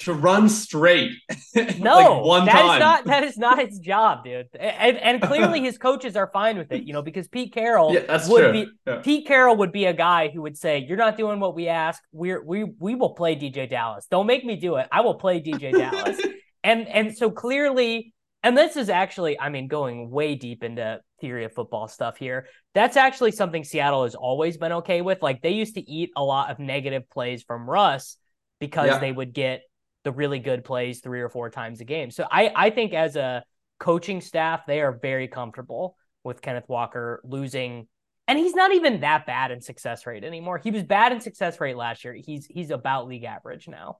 To run straight. No, like one that time. is not that is not his job, dude. And, and clearly his coaches are fine with it, you know, because Pete Carroll yeah, that's would true. be yeah. Pete Carroll would be a guy who would say, "You're not doing what we ask. We're we we will play DeeJay Dallas. Don't make me do it. I will play DeeJay Dallas." and and so clearly, and this is actually, I mean, going way deep into theory of football stuff here. That's actually something Seattle has always been okay with. Like they used to eat a lot of negative plays from Russ because yeah. they would get the really good plays three or four times a game. So I, I think as a coaching staff, they are very comfortable with Kenneth Walker losing. And he's not even that bad in success rate anymore. He was bad in success rate last year. He's he's about league average now.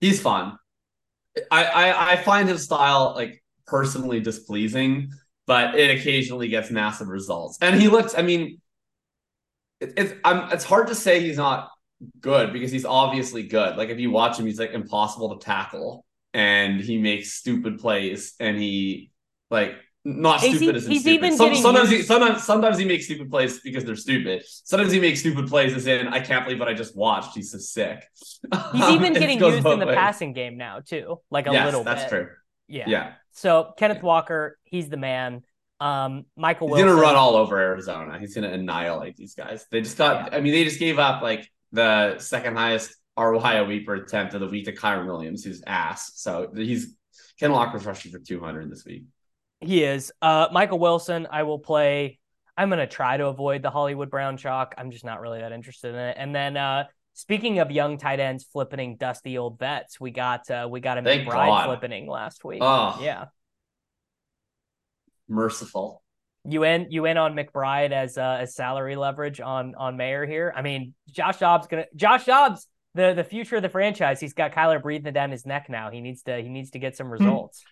He's fun. I, I, I find his style like personally displeasing, but it occasionally gets massive results. And he looks, I mean, it, it's I'm it's hard to say he's not good because he's obviously good. Like if you watch him, he's like impossible to tackle and he makes stupid plays and he like not stupid he, as he's stupid. even Some, sometimes used... he sometimes sometimes he makes stupid plays because they're stupid. Sometimes he makes stupid plays as in I can't believe what I just watched. He's so sick. He's even getting used in the ways. passing game now too, like a yes, little that's bit. true. Yeah. Yeah. So Kenneth Walker, he's the man. Um, Michael He's Wilson. gonna run all over Arizona. He's gonna annihilate these guys. They just got. Yeah. I mean, they just gave up like the second highest ROI per attempt of the week to Kyren Williams, who's ass. So he's Ken Walker's rushing for 200 this week. He is. Uh, Michael Wilson, I will play. I'm going to try to avoid the Hollywood Brown chalk. I'm just not really that interested in it. And then, uh, speaking of young tight ends flipping dusty old vets, we got uh, we got a Thank McBride God. flipping last week. Oh, yeah, merciful. You in you in on McBride as uh, as salary leverage on on Mayer here? I mean, Josh Dobbs gonna Josh Dobbs the the future of the franchise. He's got Kyler breathing down his neck now. He needs to he needs to get some hmm. results.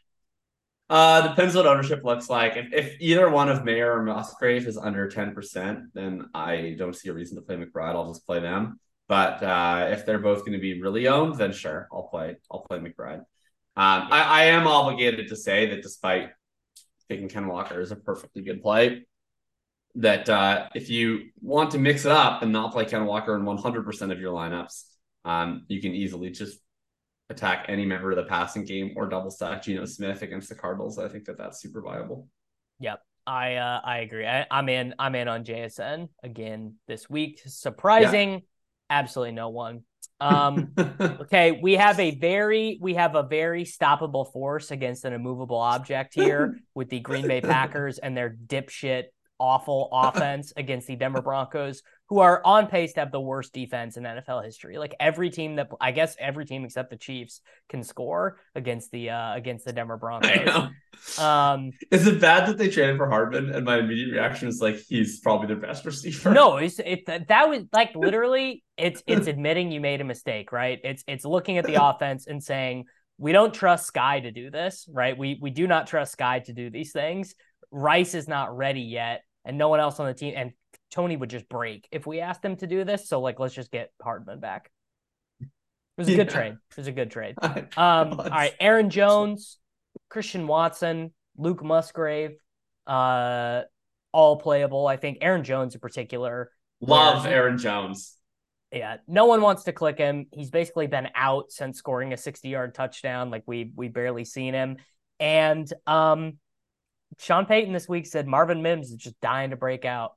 Uh, depends what ownership looks like. If, if either one of Mayer or Musgrave is under ten percent, then I don't see a reason to play McBride. I'll just play them. But uh, if they're both going to be really owned, then sure, I'll play. I'll play McBride. Um, I, I am obligated to say that despite thinking Ken Walker is a perfectly good play. That uh, if you want to mix it up and not play Ken Walker in 100% of your lineups, um, you can easily just attack any member of the passing game or double stack Geno Smith against the Cardinals. I think that that's super viable. Yep. I uh, I agree. I, am in. I'm in on JSN again this week. Surprising, yeah. absolutely no one. Um, okay, we have a very we have a very stoppable force against an immovable object here with the Green Bay Packers and their dipshit awful offense against the Denver Broncos, who are on pace to have the worst defense in NFL history. Like every team that I guess every team except the Chiefs can score against the uh against the Denver Broncos. Um is it bad that they traded for Hardman? And my immediate reaction is like he's probably their best receiver. No, it's it that was like literally it's it's admitting you made a mistake, right? It's it's looking at the offense and saying we don't trust Skyy to do this, right? We we do not trust Skyy to do these things. Rice is not ready yet, and no one else on the team. And Toney would just break if we asked him to do this. So like, let's just get Hardman back. It was a yeah. good trade. It was a good trade. Um, all right, Aaron Jones, Christian Watson, Luke Musgrave, uh, all playable. I think Aaron Jones in particular. Love Aaron Jones. Yeah, no one wants to click him. He's basically been out since scoring a 60-yard touchdown. Like we we barely seen him. And um Sean Payton this week said Marvin Mims is just dying to break out.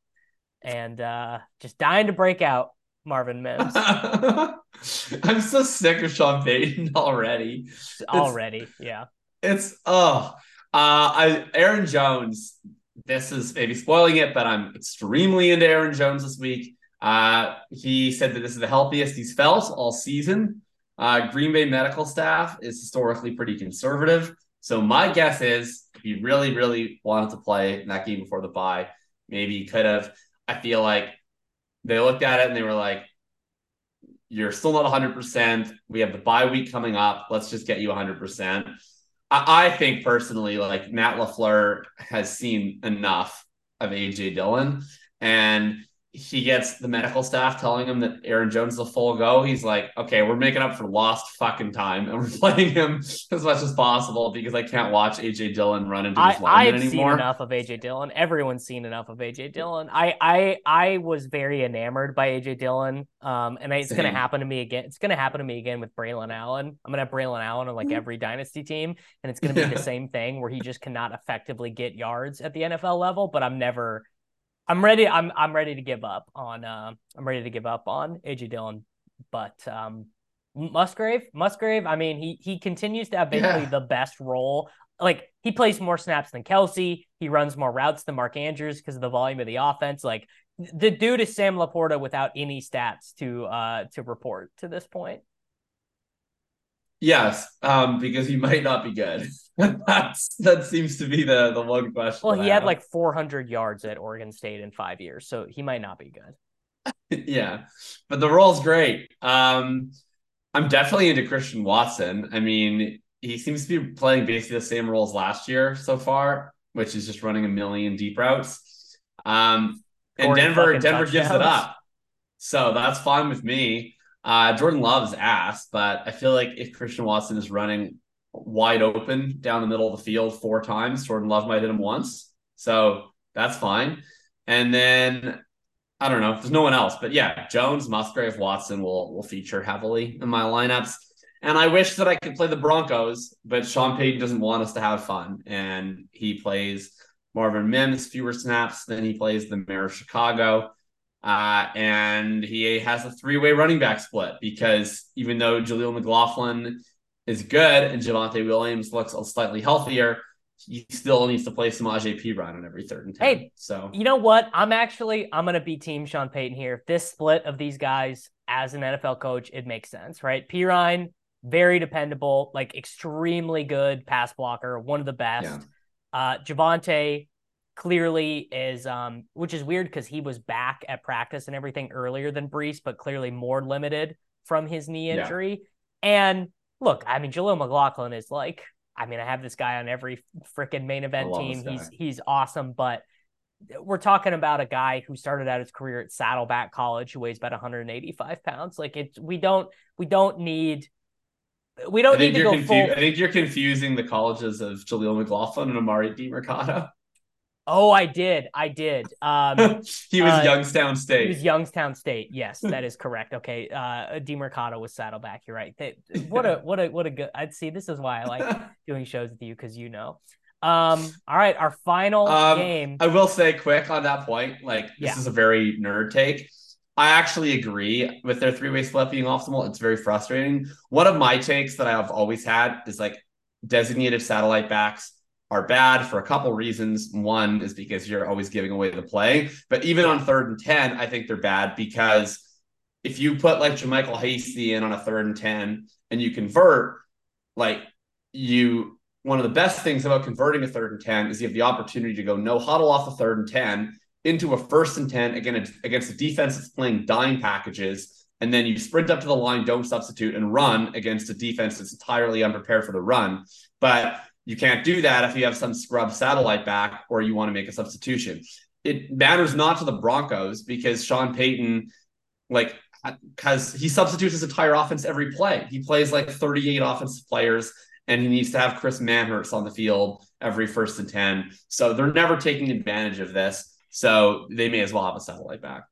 And uh just dying to break out, Marvin Mims. I'm so sick of Sean Payton already. Already, it's, yeah. It's oh uh I Aaron Jones. This is maybe spoiling it, but I'm extremely into Aaron Jones this week. Uh, he said that this is the healthiest he's felt all season. Uh, Green Bay medical staff is historically pretty conservative. So my guess is if he really, really wanted to play in that game before the bye, maybe he could have. I feel like they looked at it and they were like, you're still not 100%. We have the bye week coming up. Let's just get you 100%. I, I think personally, like Matt LaFleur has seen enough of AJ Dillon. And he gets the medical staff telling him that Aaron Jones is a full go. He's like, okay, we're making up for lost fucking time and we're playing him as much as possible because I can't watch AJ Dillon run into his I, I've anymore. seen enough of AJ Dillon. Everyone's seen enough of AJ Dillon. I I I was very enamored by AJ Dillon. Um, and it's Same. gonna happen to me again. It's gonna happen to me again with Braylon Allen. I'm gonna have Braylon Allen on like mm-hmm. every dynasty team, and it's gonna be the same thing where he just cannot effectively get yards at the NFL level. But I'm never I'm ready. I'm I'm ready to give up on. Uh, I'm ready to give up on AJ Dillon, but um, Musgrave, Musgrave. I mean, he he continues to have basically yeah. the best role. Like he plays more snaps than Kelce. He runs more routes than Mark Andrews because of the volume of the offense. Like the dude is Sam LaPorta without any stats to uh to report to this point. Yes, um, because he might not be good. That's that seems to be the the one question. Well, he had like 400 yards at Oregon State in five years, so he might not be good. yeah, but the role's great. Um, I'm definitely into Christian Watson. I mean, he seems to be playing basically the same roles last year so far, which is just running a million deep routes. Um, and Denver, Denver touchdowns. gives it up, so that's fine with me. Uh, Jordan Love's ass, but I feel like if Christian Watson is running wide open down the middle of the field four times, Jordan Love might hit him once. So that's fine. And then I don't know, there's no one else, but yeah, Jones, Musgrave, Watson will will feature heavily in my lineups. And I wish that I could play the Broncos, but Sean Payton doesn't want us to have fun, and he plays Marvin Mims fewer snaps than he plays the Mayor of Chicago. Uh, and he has a three way running back split because even though Jaleel McLaughlin is good and Javonte Williams looks slightly healthier, he still needs to play some Perine on every third and 10. Hey, so you know what? I'm actually I'm gonna be team Sean Payton here. This split of these guys as an NFL coach, it makes sense, right? Perine, very dependable, like extremely good pass blocker, one of the best. Yeah. Uh Javonte clearly is um which is weird because he was back at practice and everything earlier than Brees, but clearly more limited from his knee injury. Yeah. And look, I mean, Jaleel McLaughlin is like, I mean, I have this guy on every freaking main event team. He's he's awesome, but we're talking about a guy who started out his career at Saddleback College, who weighs about 185 pounds. Like it's we don't we don't need we don't need to go confu- full. I think you're confusing the colleges of Jaleel McLaughlin and Emari Demercado. Oh, I did. I did. Um, he was uh, Youngstown State. He was Youngstown State. Yes, that is correct. Okay. Uh, Demercado was Saddleback. You're right. They, what a what a what a good. I'd see. This is why I like doing shows with you because you know. Um. All right. Our final um, game. I will say quick on that point. Like this yeah. is a very nerd take. I actually agree with their three way split being optimal. It's very frustrating. One of my takes that I've always had is like designated satellite backs are bad for a couple reasons. One is because you're always giving away the play, but even on third and 10, I think they're bad because if you put like JaMycal Hasty in on a third and 10 and you convert, like you, one of the best things about converting a third and 10 is you have the opportunity to go no huddle off the third and 10 into a first and 10 again against a defense that's playing dime packages. And then you sprint up to the line, don't substitute, and run against a defense that's entirely unprepared for the run. But you can't do that if you have some scrub satellite back or you want to make a substitution. It matters not to the Broncos because Sean Payton, like, because he substitutes his entire offense every play. He plays like 38 offensive players and he needs to have Chris Manhertz on the field every first and 10. So they're never taking advantage of this. So they may as well have a satellite back.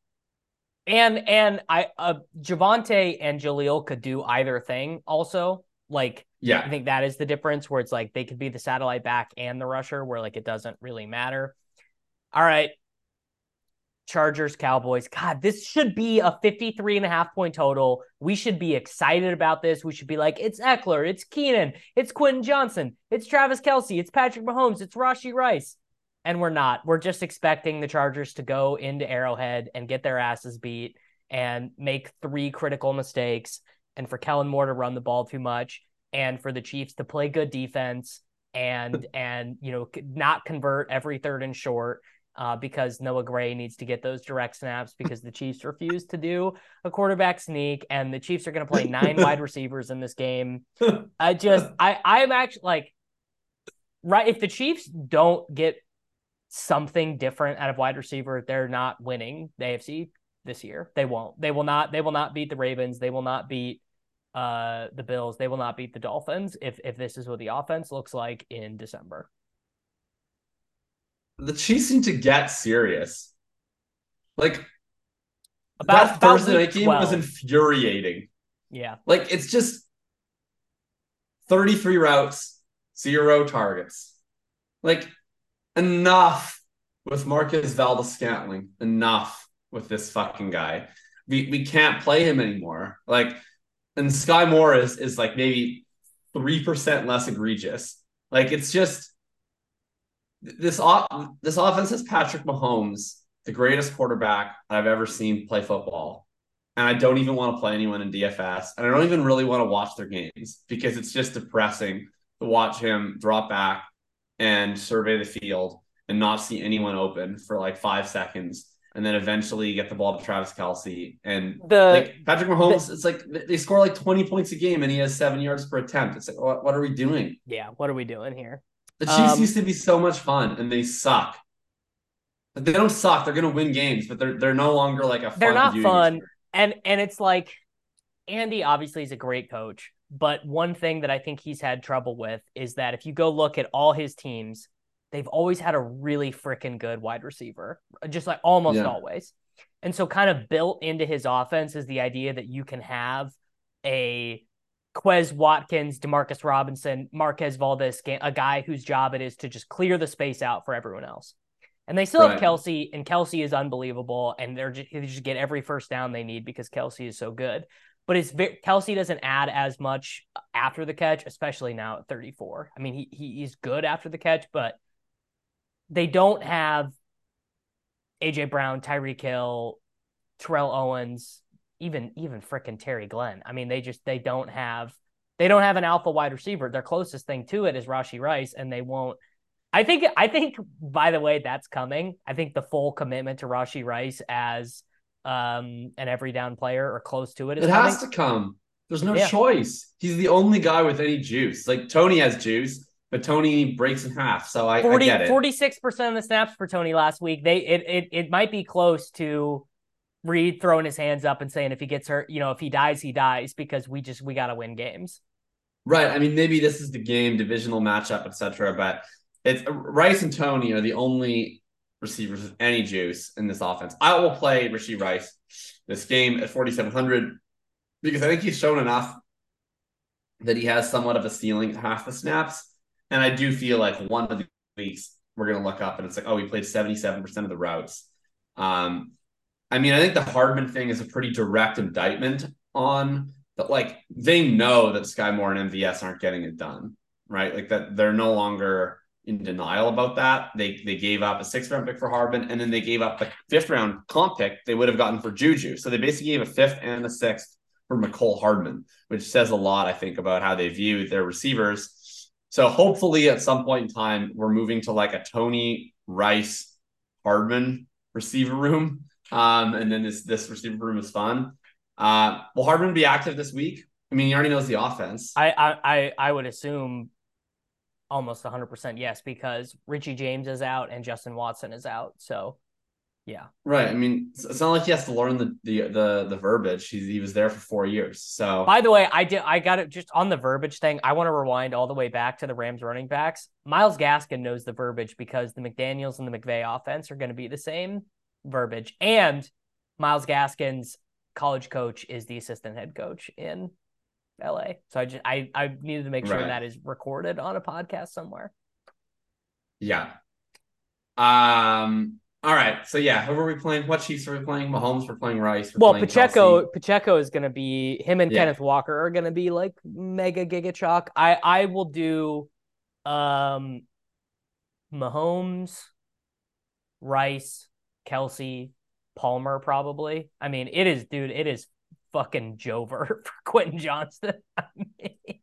And and I uh Javonte and Jaleel could do either thing also. Like yeah, I think that is the difference where it's like they could be the satellite back and the rusher, where like it doesn't really matter. All right. Chargers, Cowboys. God, this should be a 53 and a half point total. We should be excited about this. We should be like, it's Ekeler, it's Keenan, it's Quentin Johnston, it's Travis Kelce, it's Patrick Mahomes, it's Rashee Rice. And we're not. We're just expecting the Chargers to go into Arrowhead and get their asses beat and make three critical mistakes and for Kellen Moore to run the ball too much and for the Chiefs to play good defense and and you know not convert every third and short uh, because Noah Gray needs to get those direct snaps because the Chiefs refuse to do a quarterback sneak and the Chiefs are going to play nine wide receivers in this game. I just I I'm actually like right if the Chiefs don't get something different out of wide receiver, they're not winning the AFC this year. They won't. They will not. They will not beat the Ravens. They will not beat uh, the Bills. They will not beat the Dolphins if if this is what the offense looks like in December. The Chiefs seem to get serious. Like about, that about Thursday night game 12. was infuriating. Yeah. Like it's just 33 routes, zero targets. Like enough with Marquez Valdes-Scantling. Enough with this fucking guy. We we can't play him anymore. Like and Skyy Moore is is like maybe three percent less egregious. Like it's just this off this offense has Patrick Mahomes, the greatest quarterback I've ever seen play football, and I don't even want to play anyone in DFS, and I don't even really want to watch their games because it's just depressing to watch him drop back and survey the field and not see anyone open for like five seconds and then eventually get the ball to Travis Kelce. And The- like Patrick Mahomes, it's like they score like 20 points a game and he has seven yards per attempt. It's like, what, what are we doing? Yeah. What are we doing here? The Chiefs Um, used to be so much fun and they suck. But they don't suck. They're gonna win games, but they're they're no longer like a fun They're not fun. experience. And and it's like Andy obviously is a great coach, but one thing that I think he's had trouble with is that if you go look at all his teams, they've always had a really freaking good wide receiver, uh, just like almost Yeah. always. And so kind of built into his offense is the idea that you can have a Quez Watkins, Demarcus Robinson, Marquez Valdes, a guy whose job it is to just clear the space out for everyone else. And they still have Kelce, and Kelce is unbelievable, and they're just, they just get every first down they need because Kelce is so good. But it's Kelce doesn't add as much after the catch, especially now at 34. I mean, he he he's good after the catch, but they don't have AJ Brown, Tyreek Hill, Terrell Owens, even even frickin' Terry Glenn. I mean, they just they don't have they don't have an alpha wide receiver. Their closest thing to it is Rashee Rice, and they won't. I think I think by the way that's coming. I think the full commitment to Rashee Rice as um an every down player or close to it is It coming. has to come. There's no Yeah. choice. He's the only guy with any juice. Like Toney has juice, but Toney breaks in half. So I, I get it. 46% of the snaps for Toney last week. They it, it it might be close to Reid throwing his hands up and saying if he gets hurt, you know, if he dies, he dies because we just we gotta win games. Right. I mean, maybe this is the game, divisional matchup, etc. But it's Rice and Toney are the only receivers with any juice in this offense. I will play Rasheed Rice this game at 4,700 because I think he's shown enough that he has somewhat of a ceiling at half the snaps. And I do feel like one of the weeks we're going to look up and it's like, oh, he played 77% of the routes. Um, I mean, I think the Hardman thing is a pretty direct indictment on that. Like, they know that Skyy Moore and MVS aren't getting it done, right? Like, that they're no longer in denial about that. They they gave up a sixth round pick for Hardman, and then they gave up a fifth round comp pick they would have gotten for Juju. So they basically gave a fifth and a sixth for Mecole Hardman, which says a lot, I think, about how they view their receivers. So hopefully at some point in time, we're moving to like a Toney Rice Hardman receiver room. Um, and then this this receiver room is fun. Uh, will Hardman be active this week? I mean, he already knows the offense. I I I would assume almost 100% yes because Richie James is out and Justin Watson is out. So, yeah. Right. I mean, it's not like he has to learn the the the, the verbiage. He's, he was there for 4 years. So By the way, I did I got it just on the verbiage thing. I want to rewind all the way back to the Rams running backs. Myles Gaskin knows the verbiage because the McDaniels and the McVay offense are going to be the same verbiage. And Myles Gaskin's college coach is the assistant head coach in LA. So I just I I needed to make sure Right. that is recorded on a podcast somewhere. yeah. Um all right. So yeah, who are we playing? What Chiefs are we playing? Mahomes, we're playing Rice. We're Well, playing Pacheco Kelce. Pacheco is going to be him and Yeah. Kenneth Walker are going to be like mega giga chalk. I I will do um Mahomes, Rice, Kelce, Palmer probably. I mean, it is dude, it is fucking Jover for Quentin Johnston. I mean,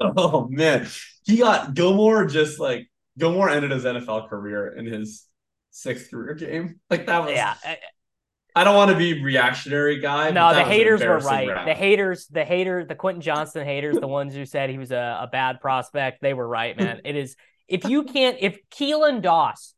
Oh man. He got Gilmore just like Gilmore ended his NFL career in his sixth career game. Like that was yeah. I- I don't want to be reactionary guy. No, the that was an haters were right. round. The haters, the hater, the Quentin Johnston haters, the ones who said he was a, a bad prospect, they were right, man. It is if you can't if Keelan Doss,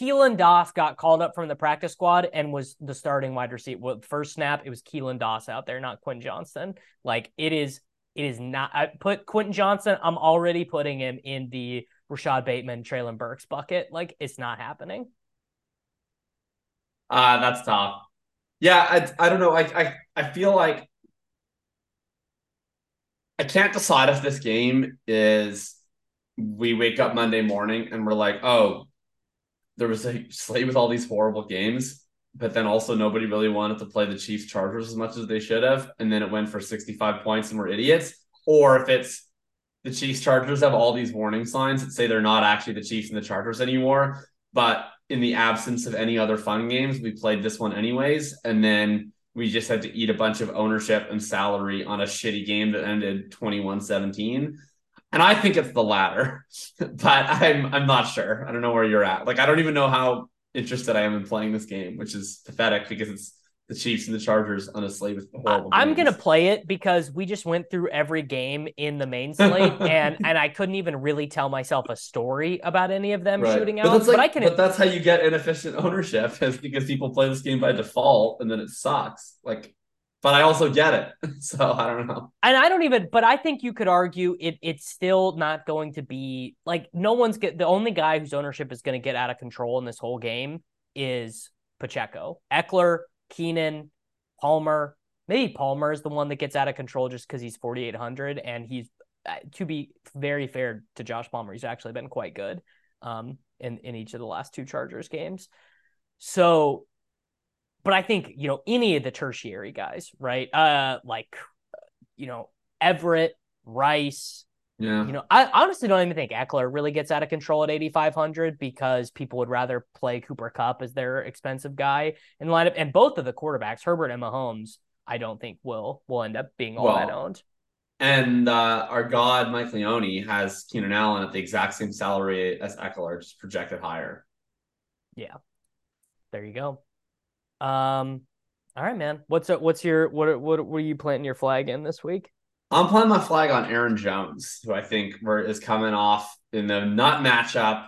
Keelan Doss got called up from the practice squad and was the starting wide receiver. Well, first snap, it was Keelan Doss out there, not Quentin Johnston. Like it is, it is not. I put Quentin Johnston. I'm already putting him in the Rashod Bateman, Treylon Burks bucket. Like it's not happening. Uh, that's tough. Yeah, I, I don't know. I, I I feel like I can't decide if this game is we wake up Monday morning and we're like, oh, there was a slate with all these horrible games, but then also nobody really wanted to play the Chiefs Chargers as much as they should have, and then it went for 65 points and we're idiots, or if it's the Chiefs Chargers have all these warning signs that say they're not actually the Chiefs and the Chargers anymore, but in the absence of any other fun games, we played this one anyways, and then we just had to eat a bunch of ownership and salary on a shitty game that ended 21-17. And I think it's the latter, but I'm I'm not sure. I don't know where you're at. Like I don't even know how interested I am in playing this game, which is pathetic because it's the Chiefs and the Chargers on a slate with horrible. I'm games. gonna play it because we just went through every game in the main slate, and and I couldn't even really tell myself a story about any of them Right. shooting out. But that's like, I can. but that's how you get inefficient ownership is because people play this game by default and then it sucks. Like, but I also get it, so I don't know. and I don't even. But I think you could argue it. It's still not going to be like no one's get the only guy whose ownership is going to get out of control in this whole game is Pacheco, Ekeler, Keenan, Palmer. Maybe Palmer is the one that gets out of control just because he's 4,800 and he's uh, to be very fair to Josh Palmer, he's actually been quite good um, in in each of the last two Chargers games. So, but I think you know any of the tertiary guys, right? Uh, like you know Everett, Rice. Yeah, You know, I honestly don't even think Ekeler really gets out of control at 8,500 because people would rather play Cooper Kupp as their expensive guy in lineup. And both of the quarterbacks, Herbert and Mahomes, I don't think will will end up being all Well, that owned. and uh, our god Mike Leone has Keenan Allen at the exact same salary as Ekeler, just projected higher. Yeah, there you go. Um, all right, man. What's what's your what what what are you planting your flag in this week? I'm playing my flag on Aaron Jones, who I think is coming off in the nut matchup.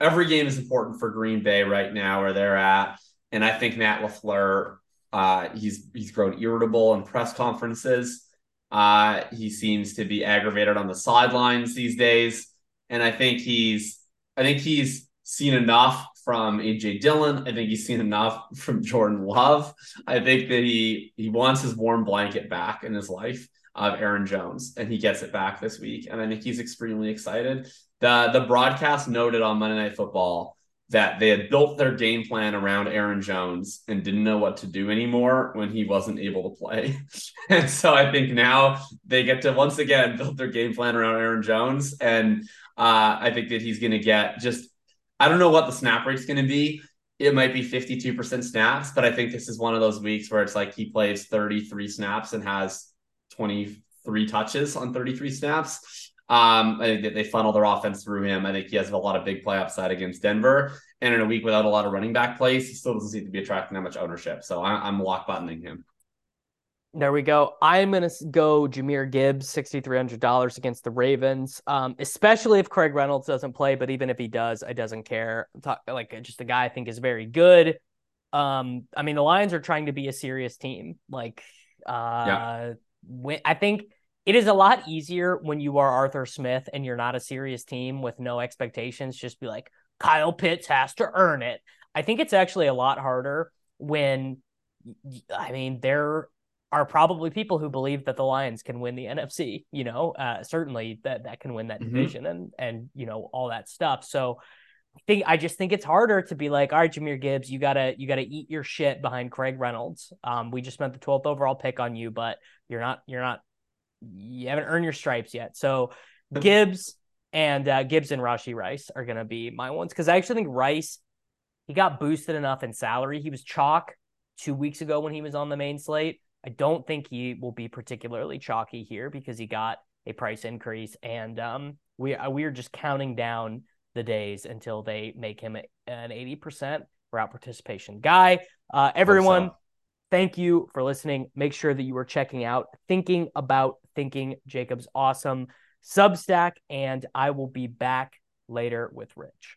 Every game is important for Green Bay right now, where they're at, and I think Matt Lafleur, uh, he's he's grown irritable in press conferences. Uh, he seems to be aggravated on the sidelines these days, and I think he's I think he's seen enough from AJ Dillon. I think he's seen enough from Jordan Love. I think that he he wants his warm blanket back in his life of Aaron Jones, and he gets it back this week. And I think he's extremely excited. The the broadcast noted on Monday Night Football that they had built their game plan around Aaron Jones and didn't know what to do anymore when he wasn't able to play. and so I think now they get to once again build their game plan around Aaron Jones. And uh, I think that he's going to get just, I don't know what the snap rate's going to be. It might be 52% snaps, but I think this is one of those weeks where it's like he plays 33 snaps and has 23 touches on 33 snaps. Um, I think that they funnel their offense through him. I think he has a lot of big play upside against Denver. And in a week without a lot of running back plays, he still doesn't seem to be attracting that much ownership. So I, am lock buttoning him. There we go. I'm going to go Jahmyr Gibbs, $6,300 against the Ravens, um, especially if Craig Reynolds doesn't play. But even if he does, I doesn't care. Talk, like just a guy I think is very good. Um, I mean, the Lions are trying to be a serious team. Like, uh, yeah. When, I think it is a lot easier when you are Arthur Smith and you're not a serious team with no expectations. Just be like, Kyle Pitts has to earn it. I think it's actually a lot harder when, I mean, there are probably people who believe that the Lions can win the NFC. You know, uh, certainly that that can win that mm-hmm. division and and you know all that stuff. So think I just think it's harder to be like, all right, Jahmyr Gibbs, you gotta you gotta eat your shit behind Craig Reynolds. Um, we just spent the 12th overall pick on you, but you're not you're not you haven't earned your stripes yet. So Gibbs and uh, Gibbs and Rashee Rice are to be my ones because I actually think Rice he got boosted enough in salary. He was chalk two weeks ago when he was on the main slate. I don't think he will be particularly chalky here because he got a price increase, and um, we uh, we are just counting down the days until they make him an eighty percent route participation guy. Uh, everyone, thank you for listening. Make sure that you are checking out Thinking About Thinking Jakob's Awesome Substack, and I will be back later with Rich.